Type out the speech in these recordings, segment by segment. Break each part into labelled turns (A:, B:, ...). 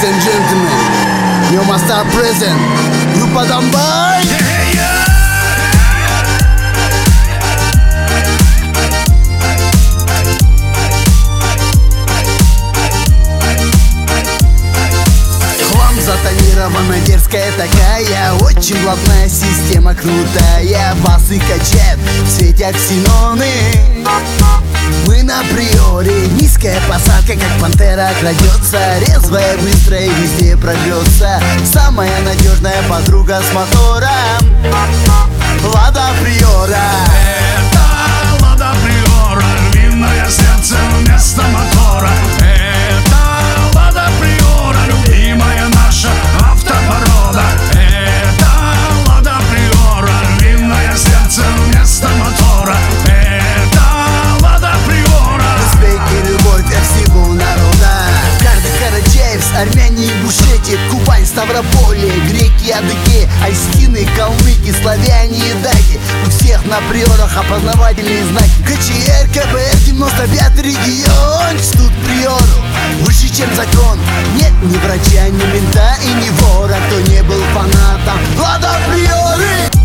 A: Ladies and gentlemen, you must are present. Grupa Dambay! Yeah! Затонирована дерзкая такая Очень плотная система крутая. Басы качает в свете ксеноны Мы на приоре Низкая посадка, как пантера крадется. Резвая, быстрая, везде прорвется Самая надежная подруга с мотором. Лада Приора Кубань, Ставрополье, греки, адыки Айстины, калмыки, славяне и даги. У всех на приорах опознавательные знаки. КЧР, КБР, 95 регион. Чтут приору выше, чем закон. Нет ни врача, ни мента и ни вора Кто не был фанатом. Лада Приоры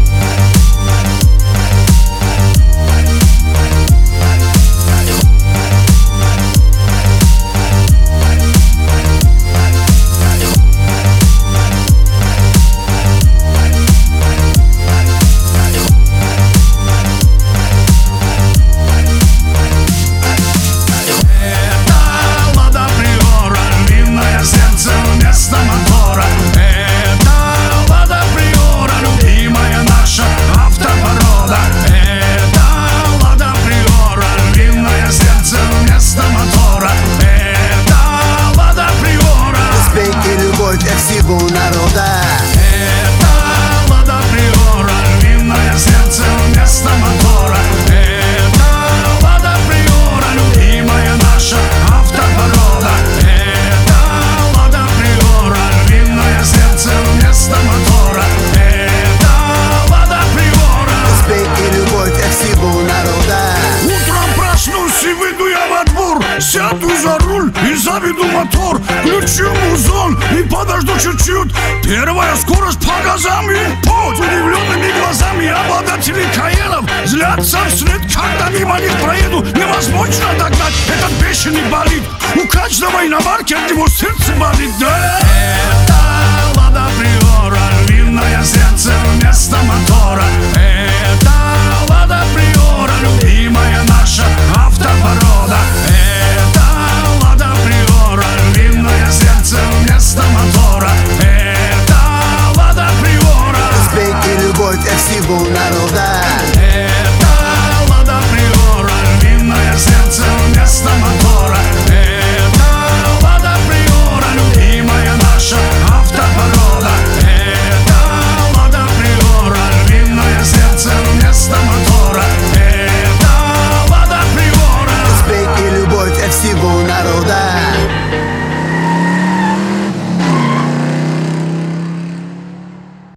B: Это Лада Приора
A: Успех и любовь народа
B: Утром проснусь и выйду Сяду за руль и заведу мотор. Включу музон и подожду чуть-чуть. Первая скорость по газам и под Удивленными глазами обладатели Каенов Злятся вслед, когда мимо них проеду. Невозможно догнать этот бешеный болит. У каждого иномарки от него сердце болит Да,